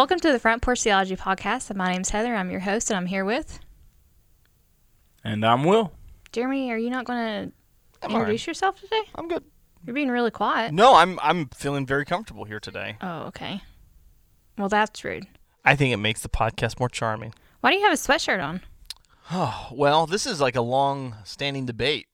Welcome to the Front Porch Theology Podcast. My name's Heather. I'm your host, and I'm here with And I'm Will. Jeremy. Are you not going to I'm introduce yourself today? I'm good. You're being really quiet. No, I'm I'm feeling very comfortable here today. Oh, okay. Well, that's rude. I think it makes the podcast more charming. Why do you have a sweatshirt on? Oh, well, this is like a long standing debate.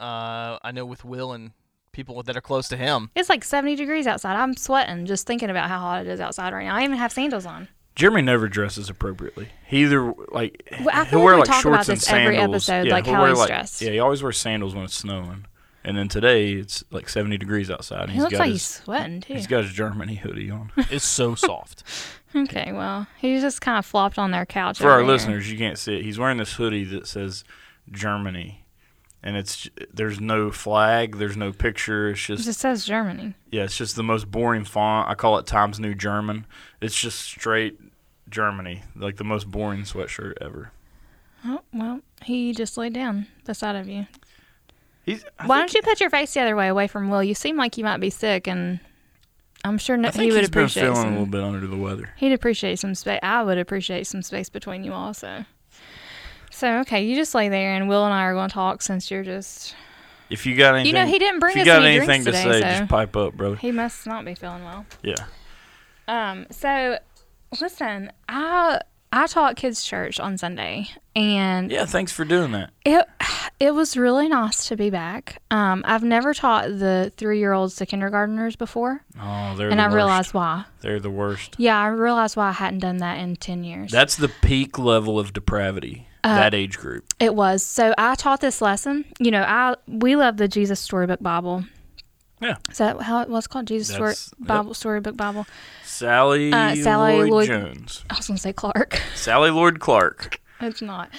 Uh, I know with Will and people that are close to him. It's like 70 degrees outside. I'm sweating just thinking about how hot it is outside right now. I even have sandals on. Jeremy never dresses appropriately. He either like Well, I he'll wear like we like talk about shorts and this every sandals. episode, yeah, like he'll how wear, he's like, dressed. Yeah, he always wears sandals when it's snowing. And then today it's like 70 degrees outside. And He he's looks got like his, he's sweating, too. He's got his Germany hoodie on. It's so soft. Okay, well, he just kind of flopped on their couch. For our here. listeners, you can't see it. He's wearing this hoodie that says Germany. And it's there's no flag, there's no picture. It's just It just says Germany. yeah, it's just the most boring font. I call it Times New German. It's just straight Germany, like the most boring sweatshirt ever. Oh, well, he just laid down beside of you. He's, I Why don't you put your face the other way, away from Will? You seem like you might be sick, and I'm sure no, he would he's been appreciate feeling some. a little bit under the weather. He'd appreciate some space. I would appreciate some space between you also. So okay, you just lay there, and Will and I are going to talk since you're just. If you got anything, You know, he didn't bring if you us got any anything to today, say, so just pipe up, brother. he must not be feeling well. Yeah. Um. So, listen, I I taught kids church on Sunday, and Yeah. Thanks for doing that. It it was really nice to be back. Um, I've never taught the three year olds to kindergarteners before, Oh, they're and the I worst. realized why. they're the worst. Yeah, I realized why I hadn't done that in ten years. That's the peak level of depravity. Uh, that age group. it was. So I taught this lesson. You know, I we love the Jesus Storybook Bible. Yeah. Is that how it was called? Jesus Story That's- yep. Bible Storybook Bible. Sally, Uh, Sally Lloyd, Lloyd- Jones. I was gonna say Clark. Sally Lloyd Clark. It's not.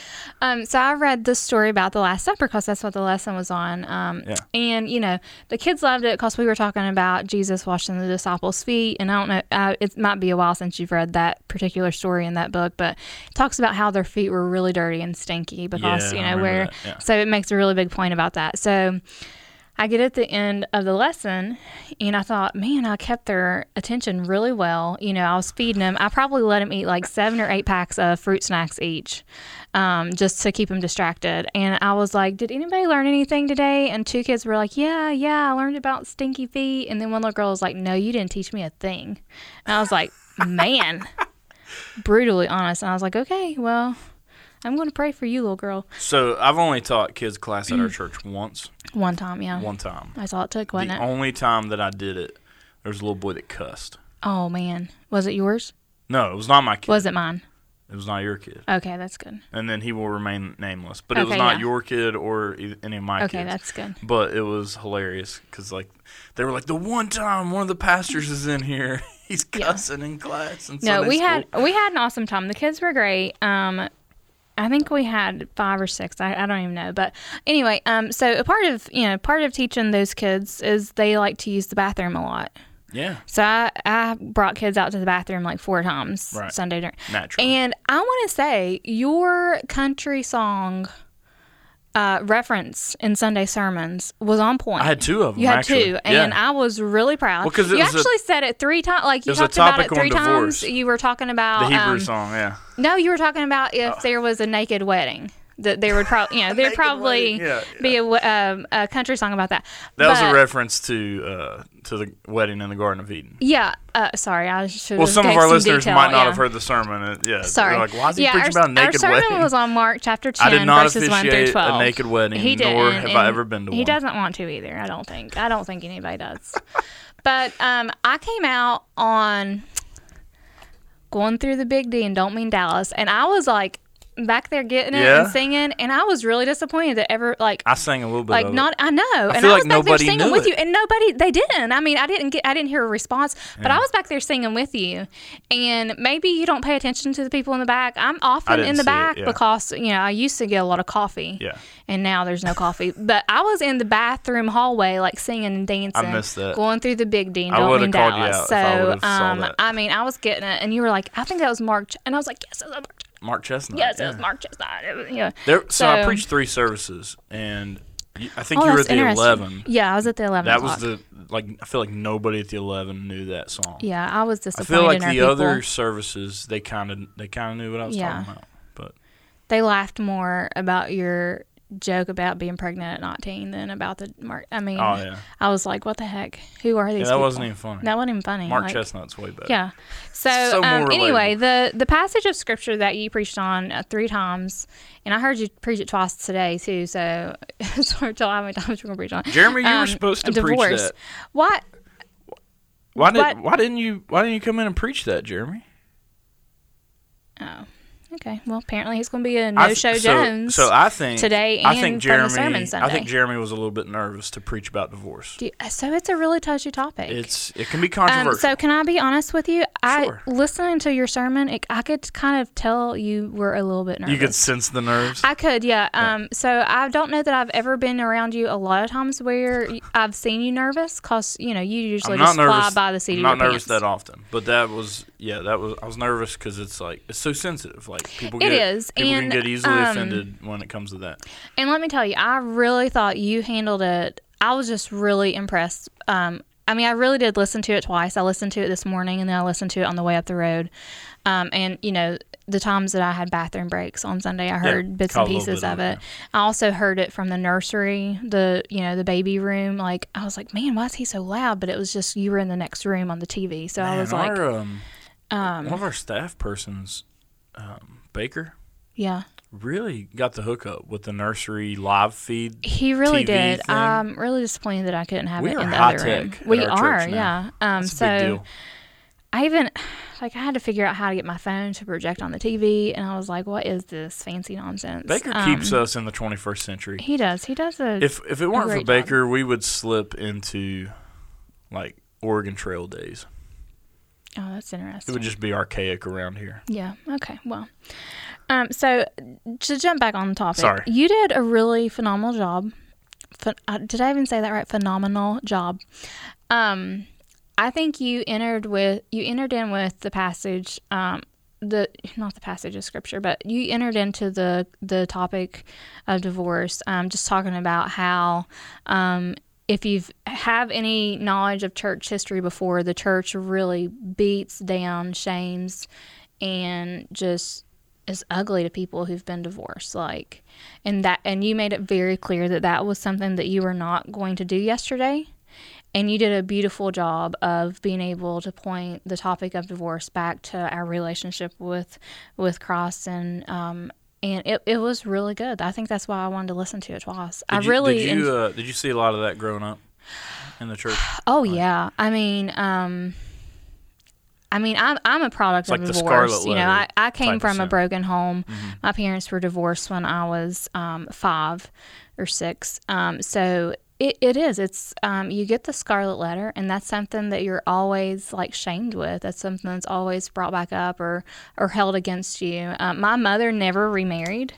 Um, so I read the story about the Last Supper because that's what the lesson was on. Um, Yeah. And, you know, the kids loved it because we were talking about Jesus washing the disciples' feet. And I don't know, uh, it might be a while since you've read that particular story in that book, but it talks about how their feet were really dirty and stinky because, Yeah, you know, where. yeah. So it makes a really big point about that. So. I get at the end of the lesson and I thought, man, I kept their attention really well. You know, I was feeding them. I probably let them eat like seven or eight packs of fruit snacks each um, just to keep them distracted. And I was like, did anybody learn anything today? And two kids were like, yeah, yeah, I learned about stinky feet. And then one little girl was like, no, you didn't teach me a thing. And I was like, man, brutally honest. And I was like, okay, well, I'm going to pray for you, little girl. So I've only taught kids class at our church once, One time, yeah. one time. That's all it took, wasn't the it? only time that I did it, there was a little boy that cussed. Oh, man. Was it yours? No, it was not my kid. Was it mine? It was not your kid. Okay, that's good. And then he will remain nameless. But it was Okay, not yeah. your kid or e- any of my Okay, kids. that's good. But it was hilarious because like they were like the one time one of the pastors is in here, he's cussing in class. And No, we had we had an awesome time. The kids were great. Um, I think we had five or six. I, I don't even know, but anyway. Um, so a part of you know part of teaching those kids is they like to use the bathroom a lot. yeah, So I I brought kids out to the bathroom like four times Right. Sunday during. naturally. And I want to say your country song uh, reference in Sunday sermons was on point. I had two of them. You had actually. two, and yeah. I was really proud. Well, you was a- actually said it three times. Like you talked about it three divorce. times. You were talking about the Hebrew um, song. Yeah, No, you were talking about if there was a naked wedding. That there would probably, you know, there'd probably wedding, yeah, be a, w- um, a country song about that. that was a reference to uh, to the wedding in the Garden of Eden. Yeah. Uh, sorry, I should. Well, some of our some listeners detail, might not yeah. have heard the sermon. Uh, yeah, Sorry. They're like, why is he yeah, preaching our, about a naked our sermon wedding? was on Mark chapter I 10, did not verses 1 through 12. a naked wedding, He nor didn't, have I ever been to He one. doesn't want to either, I don't think. I don't think anybody does. but um, I came out on going through the Big D and don't mean Dallas, and I was like back there getting it Yeah? and singing, and I was really disappointed that ever, like, I sang a little bit. like not I know, and feel I like was back there singing with it. you, and nobody they didn't. I mean, I didn't get I didn't hear a response, but I was back there singing with you, and maybe you don't pay attention to the people in the back. I'm often in the see it, back yeah. because you know I used to get a lot of coffee, Yeah. and now there's no coffee. But I was in the bathroom hallway, like singing and dancing. missed that. Going through the Big D, and I don't would've called you Dallas. so I um. I mean, I was getting it, and you were like, I think that was Mark, Ch-" and I was like, yes, it was Mark. Mark Chesnutt. Yes, it was Mark Chesnutt. It was, yeah. There, so, I preached three services, and I think Oh, you were at the eleven. Yeah, I was at the eleven. That was the like. I feel like nobody at the eleven knew that song. Yeah, I was disappointed. I feel like the people. other services they kind of they kind of knew what I was Yeah. talking about. But they laughed more about your joke about being pregnant at 19 than about the mark. I mean, oh yeah, I was like, what the heck? Who are these yeah that people? wasn't even funny. That wasn't even funny. Mark like, Chesnutt's way better. Yeah. So, So um, anyway, the the passage of scripture that you preached on uh, three times, and I heard you preach it twice today too. So, it's hard to tell how many times we're gonna preach on. Jeremy, you Um, were supposed to preach divorce. that. What? Why did What- Why didn't you Why didn't you come in and preach that, Jeremy? Oh, okay. Well, apparently he's gonna be a no th- show so, Jones So I think today I and think from Jeremy. the sermon I think Jeremy was a little bit nervous to preach about divorce. You- so it's a really touchy topic. It's it can be Um, controversial. so can I be honest with you? I Sure. listening to your sermon, it, I could kind of tell you were a little bit nervous. you could sense the nerves. I could, yeah. Um, so I don't know that I've ever been around you a lot of times where I've seen you nervous, cause you know you usually not fly by the seat I'm of not your nervous pants. that often, but that was yeah. That was I was nervous because it's like it's so sensitive. Like people It get is, people and, can get easily um, offended when it comes to that. And let me tell you, I really thought you handled it. I was just really impressed. Um, I mean, I really did listen to it twice. I listened to it this morning, and then I listened to it on the way up the road. Um, and you know, the times that I had bathroom breaks on Sunday, I heard bits and pieces of it, it. I also heard it from the nursery, the you know, the baby room. Like I was like, man, why is he so loud? But it was just you were in the next room on the TV, so I was like, our, um, um, one of our staff persons, um, Baker, yeah. really got the hookup with the nursery live feed. He really TV did. thing. I'm really disappointed that I couldn't have We it in the other room. We are, yeah. Um, so. I even like I had to figure out how to get my phone to project on the TV, and I was like, "What is this fancy nonsense?" Baker Um, keeps us in the 21st century. He does. He does a. If if it weren't for great job. Baker, we would slip into like Oregon Trail days. Oh, that's interesting. It would just be archaic around here. Yeah. Okay. Well. Um. So to jump back on the topic, Sorry. you did a really phenomenal job. Ph- uh, did I even say that right? Phenomenal job. Um, I think you entered with you entered in with the passage. Um, the not the passage of scripture, but you entered into the the topic of divorce. Um, just talking about how um, if you have any knowledge of church history before, the church really beats down, shames, and just is ugly to people who've been divorced. Like, and that, and you made it very clear that that was something that you were not going to do yesterday. And you did a beautiful job of being able to point the topic of divorce back to our relationship with with Christ, and um, and it, it was really good. I think that's why I wanted to listen to it twice. I Did you, really did en- you uh, did you see a lot of that growing up in the church? Oh yeah, I mean, um, I mean, I'm I'm a product like of the divorce. You know, I, I came from a broken home. Mm-hmm. My parents were divorced when I was um, five or six. Um, so it, it is. It's um, you get the Scarlet Letter, and that's something that you're always like shamed with. That's something that's always brought back up or or held against you. Um, my mother never remarried,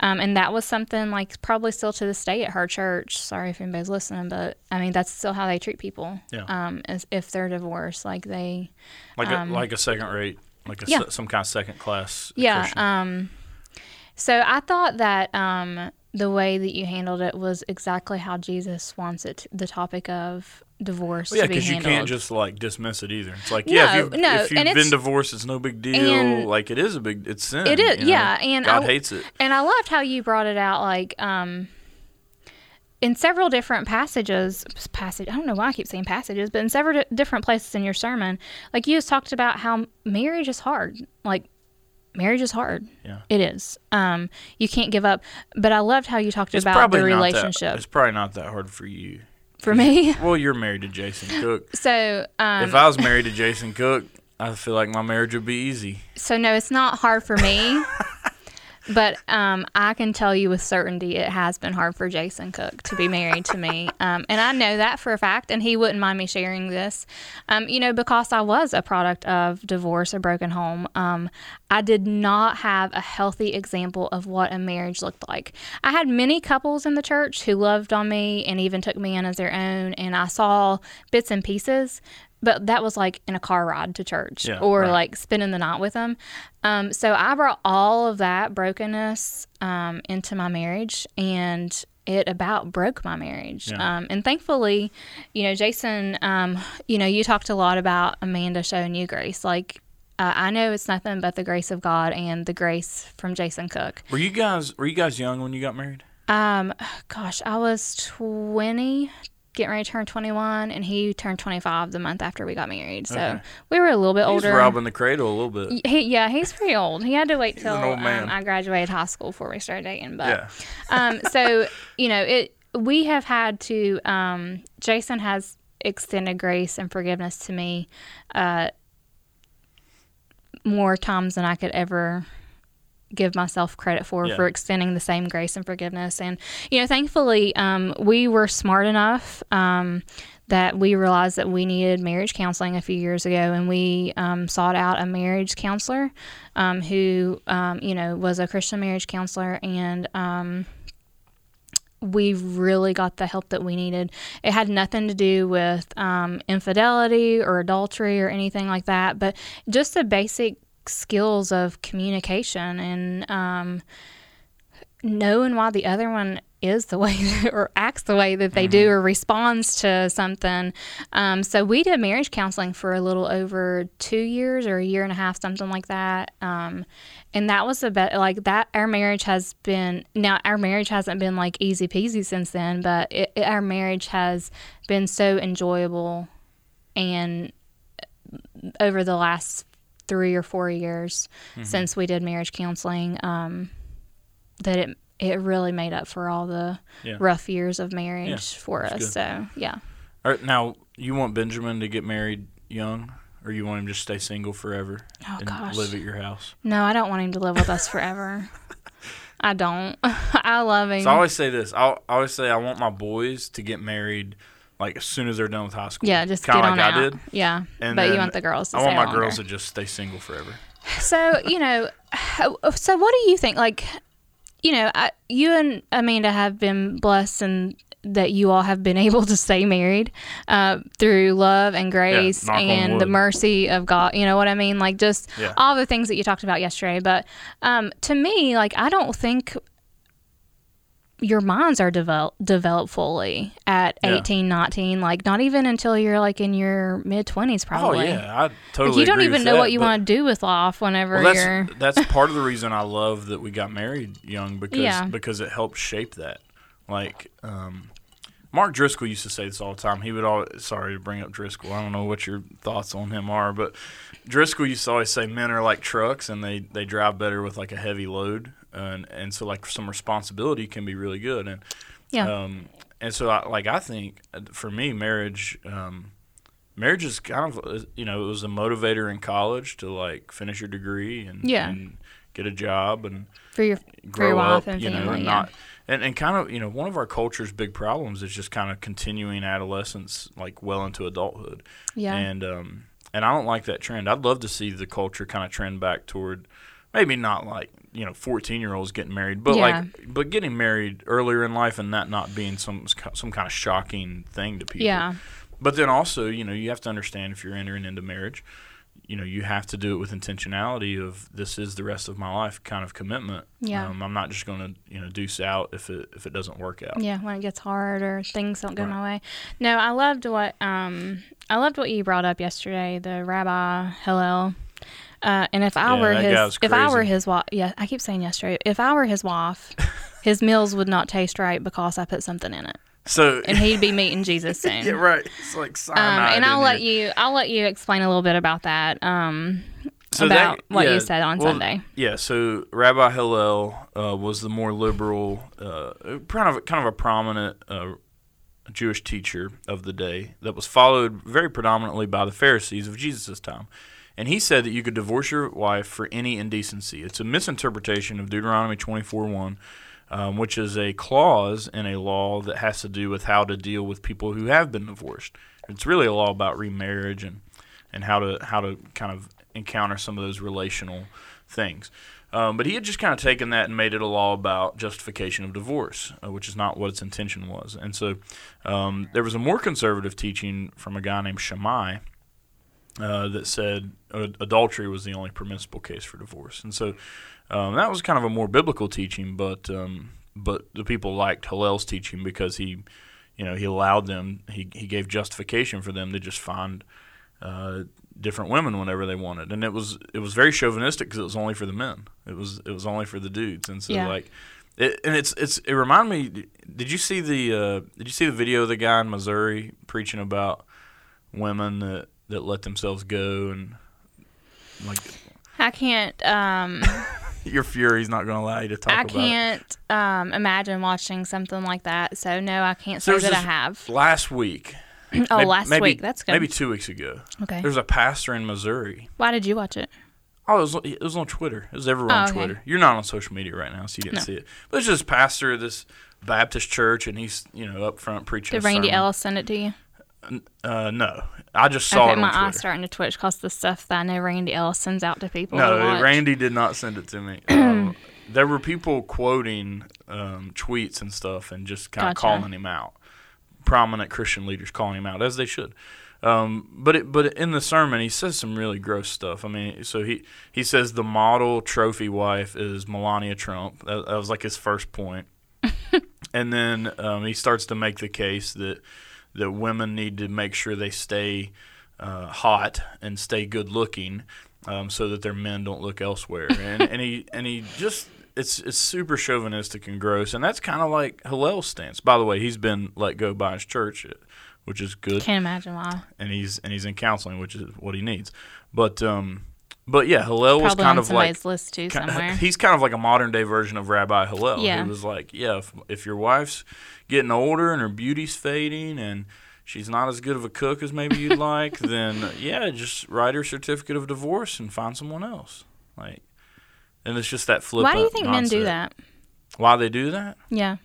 um, and that was something like probably still to this day at her church. Sorry if anybody's listening, but I mean that's still how they treat people. Yeah. Um, as if they're divorced, like they. Like Um, a like a second rate, like a Yeah. se- some kind of second class. Yeah. Um, so I thought that um, the way that you handled it was exactly how Jesus wants it. The topic of divorce Well, yeah, be because you can't just like dismiss it either. It's like, yeah, No, if you've, no, if you've been divorced, it's no big deal. like it is a big, it's sin. It is, you know? yeah, and God I- hates it. And I loved how you brought it out, like um, in several different passages. Passage. I don't know why I keep saying passages, but in several di- different places in your sermon, like you just talked about how marriage is hard. Like marriage is hard. Yeah. It is. Um, you can't give up. But I loved how you talked It's about the not that- relationship it's probably not that hard for you. for me. Well, you're married to Jason Cook. So, um, if I was married to Jason Cook, I feel like my marriage would be easy. so no, it's not hard for me. but um, I can tell you with certainty it has been hard for Jason Cook to be married to me. Um, and I know that for a fact, and he wouldn't mind me sharing this. Um, you know, because I was a product of divorce, a broken home, um, I did not have a healthy example of what a marriage looked like. I had many couples in the church who loved on me and even took me in as their own, and I saw bits and pieces. But that was like in a car ride to church Yeah, or right. like spending the night with them. Um, so I brought all of that brokenness um, into my marriage, and it about broke my marriage. Yeah. Um, and thankfully, you know, Jason, um, you know, you talked a lot about Amanda showing you grace. Like, uh, I know it's nothing but the grace of God and the grace from Jason Cook. Were you guys were you guys young when you got married? Um, gosh, I was 20, getting ready to turn 21, and he turned 25 the month after we got married. So Okay. we were a little bit He's older. robbing the cradle a little bit. He, yeah, he's pretty old. He had to wait till an old man. um, I graduated high school before we started dating. But Yeah. um, so you know, it we have had to. Um, Jason has extended grace and forgiveness to me uh, more times than I could ever give myself credit for Yeah. for extending the same grace and forgiveness and you know thankfully um, we were smart enough um, that we realized that we needed marriage counseling a few years ago and we um, sought out a marriage counselor um, who um, you know was a christian marriage counselor and um, we really got the help that we needed. It had nothing to do with um, infidelity or adultery or anything like that, but just the basic skills of communication and um, knowing why the other one is the way or acts the way that they do or responds to something. Um, so we did marriage counseling for a little over two years or a year and a half, something like that. Um, and that was the best. Like that, our marriage has been now. Our marriage hasn't been like easy peasy since then, but it, it, our marriage has been so enjoyable, and over the last three or four years since we did marriage counseling, um, that it it really made up for all the Yeah. rough years of marriage for us. good. So yeah. All right, now you want Benjamin to get married young, or you want him to just stay single forever Oh, and gosh. live at your house? No, I don't want him to live with us forever. I don't. I love him. So I always say this. I always say I want my boys to get married like as soon as they're done with high school. yeah, just kind of like out. I did. Yeah, And but you want the girls to I want my longer. girls to just stay single forever. So you know, so what do you think? Like, you know, I, you and Amanda have been blessed and that you all have been able to stay married uh, through love and grace on and the mercy of God. You know what I mean? Like just Yeah. all the things that you talked about yesterday. But um, to me, like I don't think your minds are develop developed fully at Yeah. 18 19 like not even until you're like in your mid 20s probably Oh yeah, I totally. like you don't even know that, what you want to do with life whenever Well, you're that's that's part of the reason I love that we got married young because Yeah. because it helped shape that. Like um, Mark Driscoll used to say this all the time. He would always sorry to bring up Driscoll. I don't know what your thoughts on him are, but Driscoll used to always say men are like trucks and they they drive better with like a heavy load and and so like some responsibility can be really good and yeah um, and so, I, like, I think uh, for me, marriage, um, marriage is kind of, uh, you know, it was a motivator in college to like finish your degree and, Yeah. and get a job and for your grow your wife up, and you know, family, and yeah. not, and, and kind of, you know, one of our culture's big problems is just kind of continuing adolescence like well into adulthood. yeah And, um, and I don't like that trend. I'd love to see the culture kind of trend back toward maybe not like you know 14 year olds getting married but Yeah. like but getting married earlier in life and that not being some some kind of shocking thing to people yeah but then also you know you have to understand if you're entering into marriage you know you have to do it with intentionality of this is the rest of my life kind of commitment Yeah. um, i'm not just going to you know deuce out if it if it doesn't work out yeah when it gets hard or things don't go Right. my way no i loved what um i loved what you brought up yesterday the rabbi hillel uh, and if I Yeah, were his, if I were his wife, yeah, I keep saying yesterday. If I were his wife, his meals would not taste right because I put something in it, so and he'd be meeting Jesus soon. yeah right it's like Um, cyanide and I'll let you, I'll let you explain a little bit about that. Um, So about that- what yeah, you said on well, Sunday. Yeah, so Rabbi Hillel uh, was the more liberal, uh, kind of kind of a prominent uh, Jewish teacher of the day that was followed very predominantly by the Pharisees of Jesus' time. And he said that you could divorce your wife for any indecency. It's a misinterpretation of Deuteronomy 24:1, um, which is a clause in a law that has to do with how to deal with people who have been divorced. It's really a law about remarriage and and how to how to kind of encounter some of those relational things. Um, but he had just kind of taken that and made it a law about justification of divorce, uh, which is not what its intention was. And so um, there was a more conservative teaching from a guy named Shammai uh, that said adultery was the only permissible case for divorce. And so um, that was kind of a more biblical teaching, but um, but the people liked Hillel's teaching because he, you know, he allowed them. He he gave justification for them to just find uh, different women whenever they wanted, and it was it was very chauvinistic because it was only for the men. It was it was only for the dudes, and so Yeah. like. It, and it's it's it reminded me. Did you see the uh, Did you see the video of the guy in Missouri preaching about women that, that let themselves go and like I can't. Um, your fury's not going to allow you to talk I about it. can't um, imagine watching something like that. So no, I can't So say there's that I have. Last week, Oh, maybe- last maybe- week. That's good. maybe two weeks ago, okay. there's a pastor in Missouri. Why did you watch it? Oh, it was, it was on Twitter. It was everywhere on Oh, okay. Twitter. You're not on social media right now, so you didn't No. see it. But it's just pastor of this Baptist church, and he's you know up front preaching. Did a Randy sermon. Ellis send it to you? Uh, no, I just saw okay, it my eyes starting to twitch because the stuff that I know Randy Ellis sends out to people. No, watch. Randy did not send it to me. Um, there were people quoting um, tweets and stuff and just kind of Gotcha. calling him out. Prominent Christian leaders calling him out, as they should. Um, but it, but in the sermon, he says some really gross stuff. I mean, so he, he says the model trophy wife is Melania Trump. That, that was like his first and then um, he starts to make the case that that women need to make sure they stay uh, hot and stay good looking, um, so that their men don't look elsewhere. And, and he and he just it's it's super chauvinistic and gross, and that's kind of like Hillel's stance. By the way, he's been let go by his church, which is good Can't imagine why. and he's and he's in counseling, which is what he needs. But um, but yeah, Hillel was Probably kind on of like somebody's list too ki- somewhere. he's kind of like a modern day version of Rabbi Hillel. Yeah. He was like, yeah, if, if your wife's getting older and her beauty's fading and she's not as good of a cook as maybe you'd like, then yeah, just write her certificate of divorce and find someone else. Like, and it's just that flip. Why do you think men do that? Why they do that? Yeah.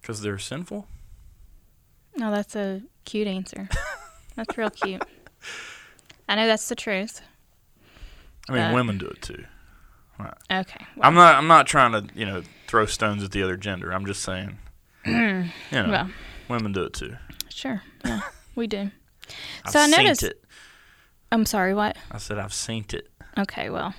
Because they're sinful. No, that's a cute answer. That's real cute. I know that's the truth. I mean, Uh, women do it too. Right. Okay. I'm not. I'm not trying to, you know, throw stones at the other gender. I'm just saying, you know, Well, women do it too. sure. Yeah, we do. I've So I noticed- it. I'm sorry, what? I said I've seen it. Okay, well.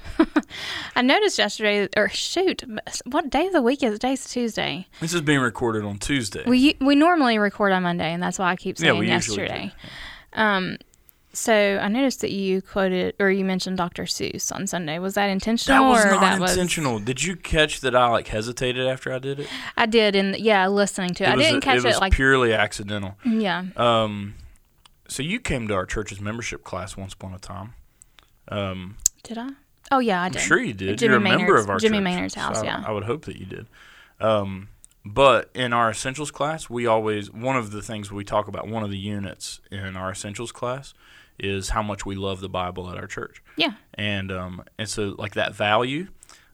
I noticed yesterday, or shoot, what day of the week is it? Today's Tuesday. This is being recorded on Tuesday. We we normally record on Monday, and that's why I keep Yeah, saying we usually do. yesterday. Um, so I noticed that you quoted or you mentioned Dr. Seuss on Sunday. Was that that intentional was or not that was intentional. Did you catch that I like hesitated after I did it? I did, and yeah, listening to it. I didn't catch it it, was like purely accidental. yeah. Um, so you came to our church's membership class once upon a time. Um, Did I? Oh yeah, I I'm did. sure you did. Jimmy You're a member of our Jimmy church, Maynard's so house, I- yeah. I would hope that you did. Um, but in our essentials class, we always one of the things we talk about. One of the units in our essentials class is how much we love the Bible at our church. Yeah. and um, and so like that value.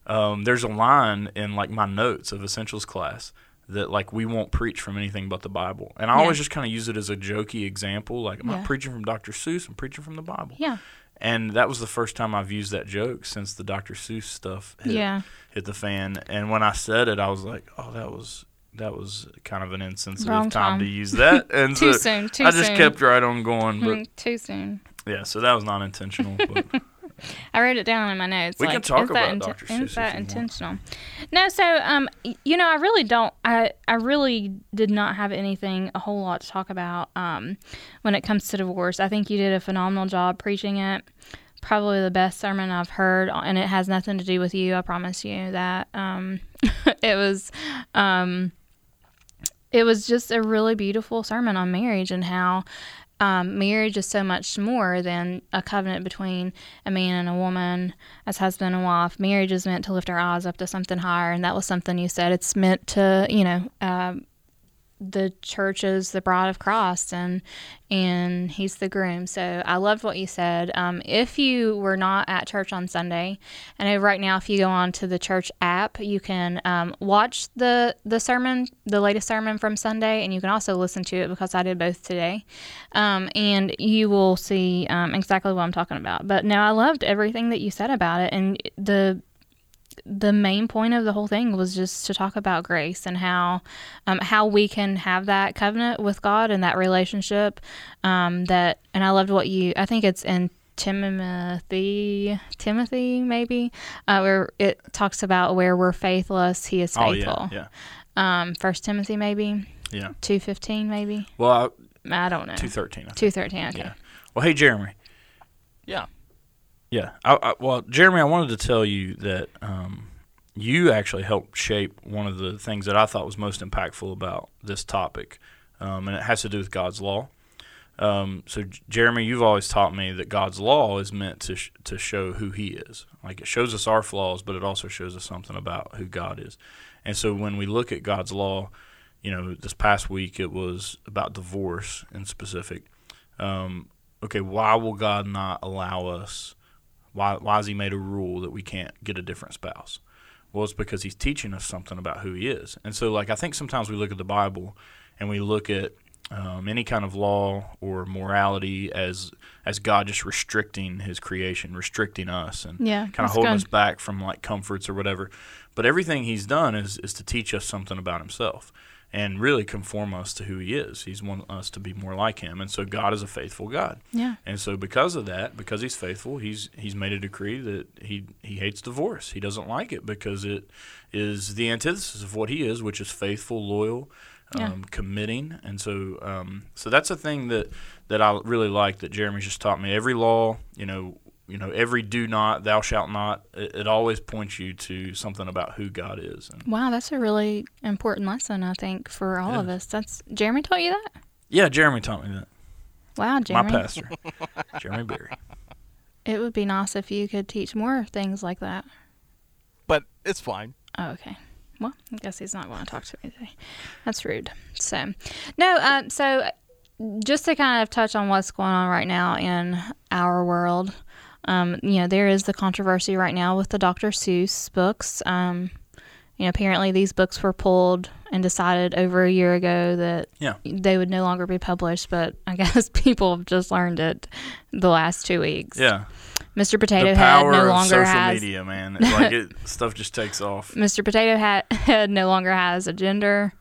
Um, there's a line in like my notes of essentials class that like we won't preach from anything but the Bible, and I Yeah. always just kind of use it as a jokey example. Like I'm Yeah. not preaching from Dr. Seuss, I'm preaching from the Bible. Yeah. And that was the first time I've used that joke since the Dr. Seuss stuff hit, Yeah. hit the fan. And when I said it, I was like, oh, that was that was kind of an insensitive time time. to use that. And Too so soon. Too I just soon. kept right on going. But Mm, too soon. yeah, so that was not intentional. But I wrote it down in my notes. We like, can talk is that about Dr. Is Seuss if that intentional? No. So, um, you know, I really don't. I I really did not have anything a whole lot to talk about. Um, when it comes to divorce, I think you did a phenomenal job preaching it. Probably the best sermon I've heard, and it has nothing to do with you. I promise you that. Um, it was, um, it was just a really beautiful sermon on marriage and how um, marriage is so much more than a covenant between a man and a woman as husband and wife. Marriage is meant to lift our eyes up to something higher, and that was something you said. It's meant to, you know, um, the church is the bride of Christ, and and he's the groom. So I loved what you said. Um, if you were not at church on Sunday, I know right now if you go on to the church app, you can um, watch the the sermon, the latest sermon from Sunday, and you can also listen to it because I did both today, um, and you will see um, exactly what I'm talking about. But no, I loved everything that you said about it, and the the main point of the whole thing was just to talk about grace and how um, how we can have that covenant with God and that relationship. Um, that and I loved what you. I think it's in Timothy. Timothy maybe uh, where it talks about where we're faithless, He is oh faithful. yeah, yeah. Um, First Timothy maybe Yeah. two fifteen maybe. Well, I don't know. two thirteen. Two thirteen. Okay. Yeah. Well, hey Jeremy. Yeah. Yeah. I, I, well, Jeremy, I wanted to tell you that um, you actually helped shape one of the things that I thought was most impactful about this topic, um, and it has to do with God's law. Um, so, Jeremy, you've always taught me that God's law is meant to sh- to show who He is. Like it shows us our flaws, but it also shows us something about who God is. And so, when we look at God's law, you know, this past week it was about divorce in specific. Um, okay, why will God not allow us? Why, why has he made a rule that we can't get a different spouse? Well, it's because he's teaching us something about who he is. And so, like, I think sometimes we look at the Bible and we look at um, any kind of law or morality as as God just restricting his creation, restricting us, and Yeah, kind of holding good. us back from like comforts or whatever. But everything he's done is is to teach us something about himself and really conform us to who he is. He's want us to be more like him. And so God is a faithful God. Yeah. And so because of that, because he's faithful, he's he's made a decree that he he hates divorce. He doesn't like it because it is the antithesis of what he is, which is faithful, loyal, um, Yeah. committing. And so um, so that's a thing that that I really like that Jeremy's just taught me. Every law, you know, you know, every do not, thou shalt not, it, it always points you to something about who God is. And Wow, that's a really important lesson, I think, for all of Yeah. us. That's Jeremy taught you that. yeah, Jeremy taught me that. Wow, Jeremy. My pastor, Jeremy Berry. It would be nice if you could teach more things like that. But it's fine. Oh, okay. Well, I guess he's not going to talk to me today. That's rude. So, no. Um, so, just to kind of touch on what's going on right now in our world, um, you know, there is the controversy right now with the Dr. Seuss books. Um, you know, apparently these books were pulled and decided over a year ago that Yeah. they would no longer be published. But I guess people have just learned it the last two weeks. Yeah. Mr. Potato the Head power no of longer social has media, man. It's like it, stuff just takes off. Mr. Potato Hat Head no longer has a gender.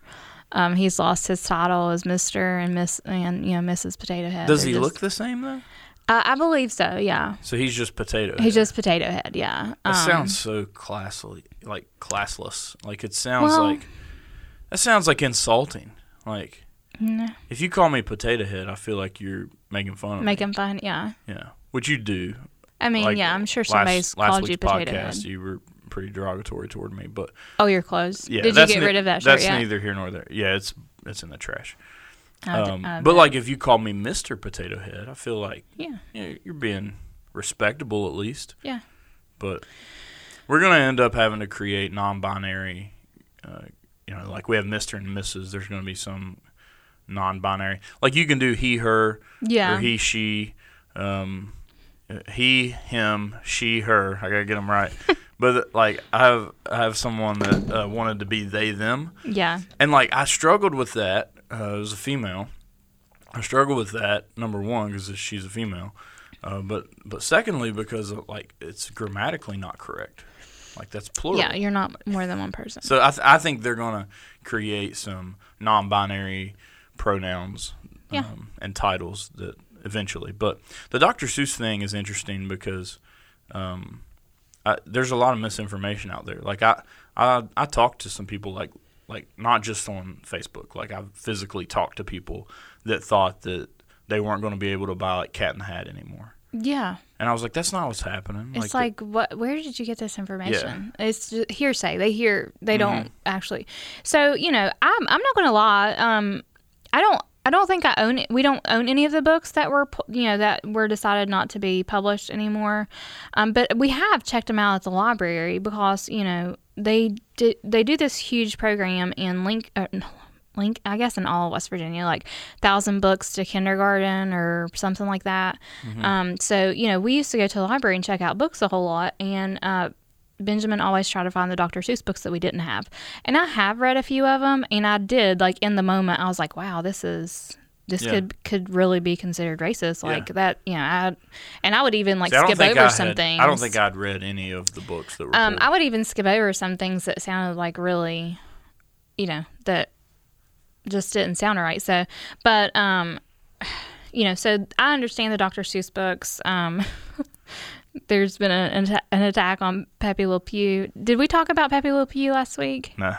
Um, he's lost his title as Mister and Miss and you know Mrs. Potato Head. Does They're he just- look the same though? Uh, I believe so. Yeah, So he's just potato. he's head. just Potato Head. Yeah. That Um, sounds so classly, like classless. Like it sounds Well- like that sounds like insulting. Like if you call me potato head, I feel like you're making fun of make me. him fun. Yeah. Yeah, which you do. I mean, Like, yeah, I'm sure last- somebody's last called week's you Potato podcast, Head. you were pretty derogatory toward me, but Oh, your clothes. yeah, Did you get ne- rid of that shirt That's yet? neither here nor there. Yeah, it's it's in the trash. Um, but like if you call me Mister Potato Head, I feel like yeah, you're being respectable at least. yeah, but we're going to end up having to create non-binary uh, you know like we have mr and mrs there's going to be some non-binary like you can do he her yeah. or he she um, uh, he him she her i gotta get them right but like i have i have someone that uh, wanted to be they them yeah. and like I struggled with that uh, as a female. I struggle with that number one because she's a female, uh, but but secondly because of, like it's grammatically not correct. Like that's plural. Yeah, you're not more than one person. So I, th- I think they're gonna create some non-binary pronouns Yeah. um, and titles that eventually. But the Dr. Seuss thing is interesting because um, I, there's a lot of misinformation out there. Like I, I I talked to some people like like not just on Facebook. Like I've physically talked to people that thought that they weren't going to be able to buy like Cat in the Hat anymore. yeah. And I was like, that's not what's happening. It's the- like, what? Where did you get this information? It's just hearsay. They hear. They don't actually. So you know, I'm. I'm not going to lie. Um, I don't. I don't think I own it. We don't own any of the books that were, you know, that were decided not to be published anymore. Um, but we have checked them out at the library because you know they do, they do this huge program in Link. Uh, Link, I guess, in all of West Virginia, like thousand books to kindergarten or something like that. Um, so you know, we used to go to the library and check out books a whole lot, and uh, Benjamin always tried to find the Dr. Seuss books that we didn't have, and I have read a few of them, and I did like in the moment, I was like, wow, this is. This Yeah. could could really be considered racist, Yeah. like that, you know. I, and I would even like See, skip over I some had- things. I don't think I'd read any of the books that were. Um. I would even skip over some things that sounded like really, you know, that just didn't sound right. So, but um, you know, so I understand the Dr. Seuss books. Um, there's been a, an, an attack on Pepe Le Pew. Did we talk about Pepe Le Pew last week? Nah.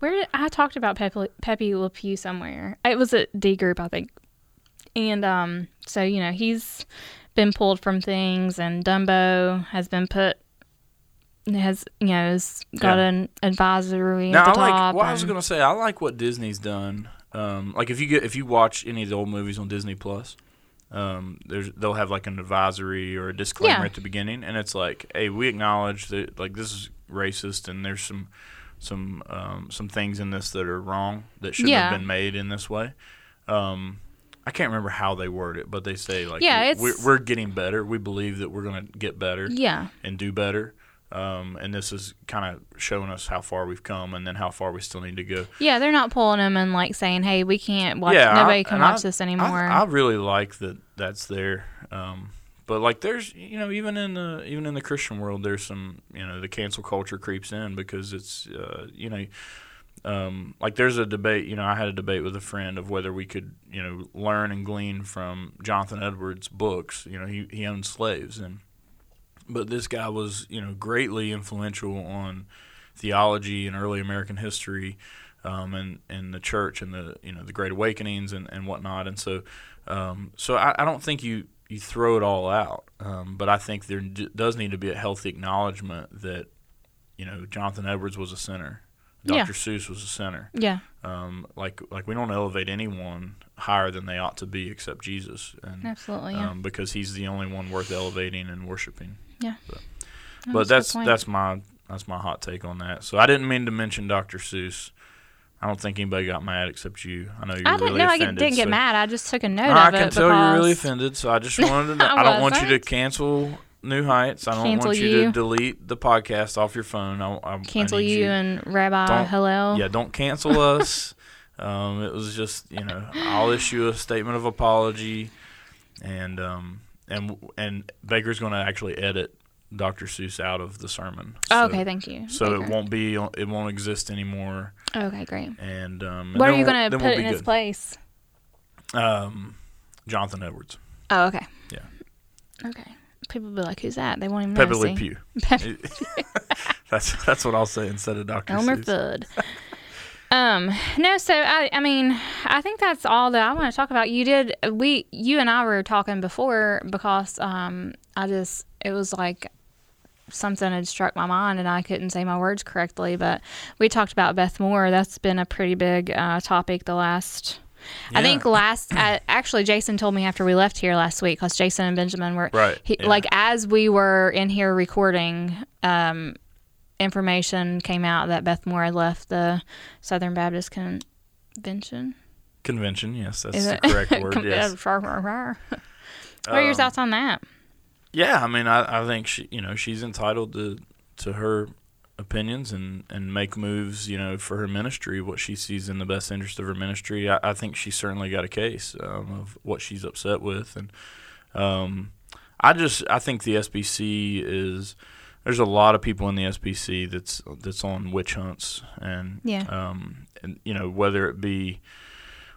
Where did, I talked about Pepe, Pepe Le Pew somewhere. It was at D group, I think. And um, so you know he's been pulled from things, and Dumbo has been put has you know has got Yeah. an advisory Now I like. Well, I was gonna say I like what Disney's done. Um, like if you get if you watch any of the old movies on Disney Plus, um, there's they'll have like an advisory or a disclaimer Yeah. at the beginning, and it's like, hey, we acknowledge that like this is racist, and there's some some um, some things in this that are wrong that shouldn't Yeah. have been made in this way. Um, I can't remember how they word it, but they say like, Yeah, we're, we're getting better. We believe that we're gonna get better yeah, and do better. Um, and this is kind of showing us how far we've come and then how far we still need to go. yeah. They're not pulling them and like saying, "Hey, we can't watch. Yeah, I- nobody can watch I- this I, anymore." I really like that that's there. Um, but like there's you know even in the even in the Christian world there's some you know the cancel culture creeps in because it's uh, you know um, like there's a debate you know I had a debate with a friend of whether we could you know learn and glean from Jonathan Edwards books. You know he he owned slaves. And but this guy was you know greatly influential on theology and early American history um, and and the church and the you know the Great Awakenings and, and whatnot. And so um, so I, I don't think you you throw it all out um, but I think there d- does need to be a healthy acknowledgement that you know Jonathan Edwards was a sinner Dr. Yeah. Seuss was a sinner yeah, um, like like we don't elevate anyone higher than they ought to be except Jesus and absolutely. Yeah, um, because he's the only one worth elevating and worshiping yeah. but- No, but a that's that's my that's my hot take on that. So I didn't mean to mention Dr. Seuss. I don't think anybody got mad except you. I know you're I didn't really know I offended. didn't get mad. I just took a note I of it can tell you're really offended. So I just wanted to. I I don't want you to cancel New Heights. I don't Cancel want you, you. to delete the podcast off your phone. I, I, I cancel need you, and Rabbi Don't- Hillel. yeah, don't cancel us. Um, it was just you know I'll issue a statement of apology, and um, and and Baker's going to actually edit Dr. Seuss out of the sermon. Oh, So- okay, thank you. so it won't be it won't exist anymore Okay, great. and um What then are you gonna put we'll in good. place? um jonathan edwards Oh, okay. Yeah. Okay. People will be like, "Who's that?" They won't even pepe le pew Pepe- that's that's what i'll say instead of dr Elmer Seuss. Fudd. um, no, so I, I mean, I think that's all that I want to talk about. You did, we, you and I were talking before because, um, I just, it was like something had struck my mind and I couldn't say my words correctly, but we talked about Beth Moore. That's been a pretty big, uh, topic the last, I think last, uh, actually, Jason told me after we left here last week because Jason and Benjamin were, Right, he, yeah. like, as we were in here recording, um, information came out that Beth Moore had left the Southern Baptist Convention. convention yes that's Is the it? correct word yes What are your Um, thoughts on that? Yeah i mean I, I think she you know she's entitled to to her opinions and and make moves you know for her ministry what she sees in the best interest of her ministry i, I think she's certainly got a case um, of what she's upset with and um, i just i think the sbc is there's a lot of people in the sbc that's that's on witch hunts and Yeah. um, and you know whether it be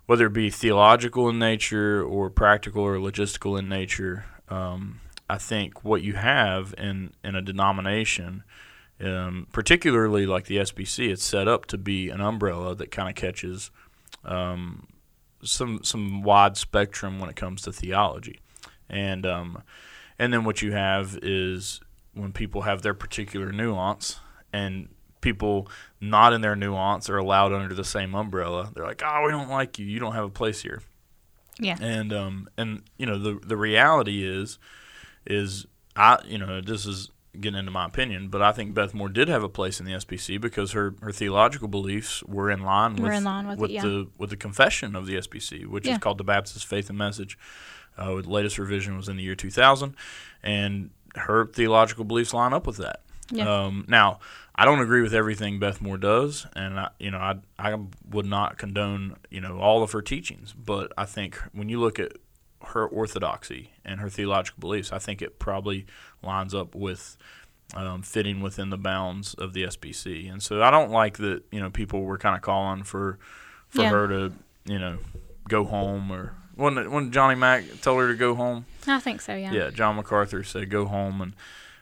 whether it be theological in nature or practical or logistical in nature, um, I think what you have in, in a denomination, um, particularly like the SBC, it's set up to be an umbrella that kind of catches um, some some wide spectrum when it comes to theology, and um, and then what you have is when people have their particular nuance and people not in their nuance are allowed under the same umbrella. They're like, "Oh, we don't like you. You don't have a place here." Yeah. And um and you know the the reality is is I you know this is getting into my opinion, but I think Beth Moore did have a place in the SBC because her, her theological beliefs were in line with in line with it, yeah. the with the confession of the SBC, which Yeah. is called the Baptist Faith and Message. Uh, the latest revision was in the year 2000, and her theological beliefs line up with that. Yeah. Um, now, I don't agree with everything Beth Moore does, and I, you know, I, I would not condone, you know, all of her teachings. But I think when you look at her orthodoxy and her theological beliefs, I think it probably lines up with um, fitting within the bounds of the SBC. And so I don't like that, you know, people were kind of calling for for Yeah. her to, you know, go home or when when Johnny Mack told her to go home. I think so. Yeah. Yeah, John MacArthur said go home, and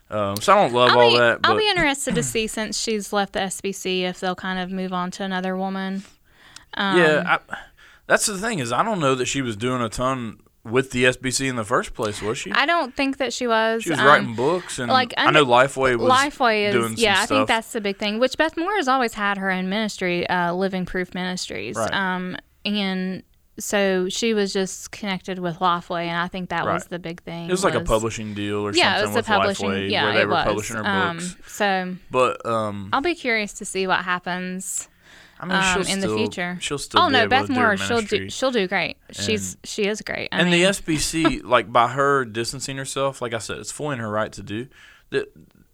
Um, so I don't love I'll all be, that. But I'll be interested to see since she's left the SBC if they'll kind of move on to another woman. Um, yeah, I, that's the thing is I don't know that she was doing a ton with the SBC in the first place, was she? I don't think that she was. she was um, writing books, and like, I know Lifeway was Lifeway doing is some yeah. I think that's the big thing. Which Beth Moore has always had her own ministry, uh, Living Proof Ministries. Right. Um, and so she was just connected with Lifeway, and I think that was the big thing. it was like a publishing deal or something like that. Yeah, it something was a publishing. Lifeway yeah, where they it were was. publishing her um, books. So But um, I'll be curious to see what happens I mean, um, she'll in still, the future. She'll still oh no, Beth do Moore, she'll do she'll do great. She's she is great. I and mean, the SBC, like by her distancing herself, like I said, it's fully in her right to do. The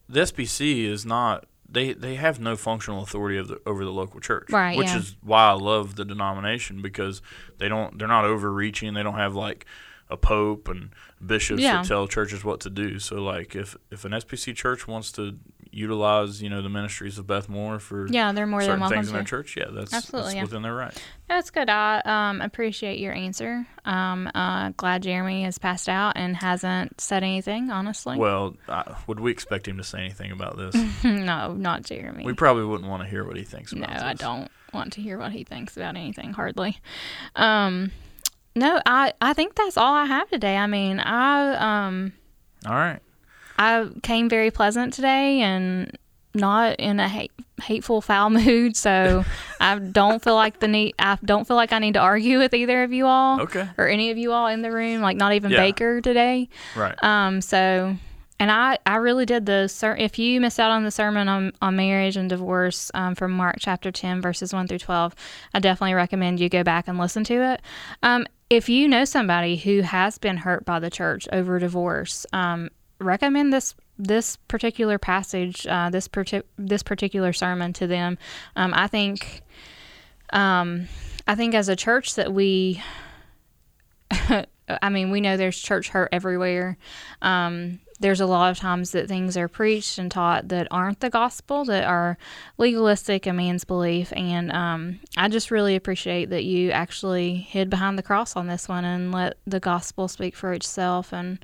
the SBC is not. They they have no functional authority of the, over the local church, Right, Which yeah. is why I love the denomination because they don't. They're not overreaching. They don't have like a pope and bishops Yeah. that tell churches what to do. So like if if an SBC church wants to utilize you know the ministries of Beth Moore for yeah, they're more than certain welcome things in their church, yeah, that's, Absolutely, that's yeah. within their right. That's good. I um, appreciate your answer. Um, uh, glad Jeremy has passed out and hasn't said anything. Honestly, Well, uh, would we expect him to say anything about this? no, not Jeremy. We probably wouldn't want to hear what he thinks no, about I don't want to hear what he thinks about anything. Hardly. Um, no, I I think that's all I have today. I mean, I um All right. I came very pleasant today and not in a hate, hateful foul mood. So I don't feel like the need. I don't feel like I need to argue with either of you all Okay. or any of you all in the room. Like not even Yeah. Baker today. Right. Um. So. And I, I really did the ser- if you missed out on the sermon on, on marriage and divorce um, from Mark chapter 10 verses 1 through 12 I definitely recommend you go back and listen to it um, if you know somebody who has been hurt by the church over divorce um, recommend this this particular passage uh, this parti- this particular sermon to them um, I think um, I think as a church that we I mean, we know there's church hurt everywhere. Um, there's a lot of times that things are preached and taught that aren't the gospel, that are legalistic and man's belief. And um, I just really appreciate that you actually hid behind the cross on this one and let the gospel speak for itself. And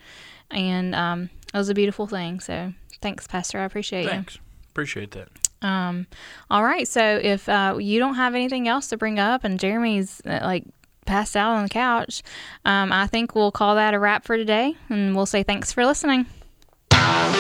and um, it was a beautiful thing. So thanks, Pastor. I appreciate you. Thanks. Appreciate that. Um, all right. So if uh, you don't have anything else to bring up, and Jeremy's uh, like passed out on the couch, um, I think we'll call that a wrap for today, and we'll say thanks for listening. Yeah.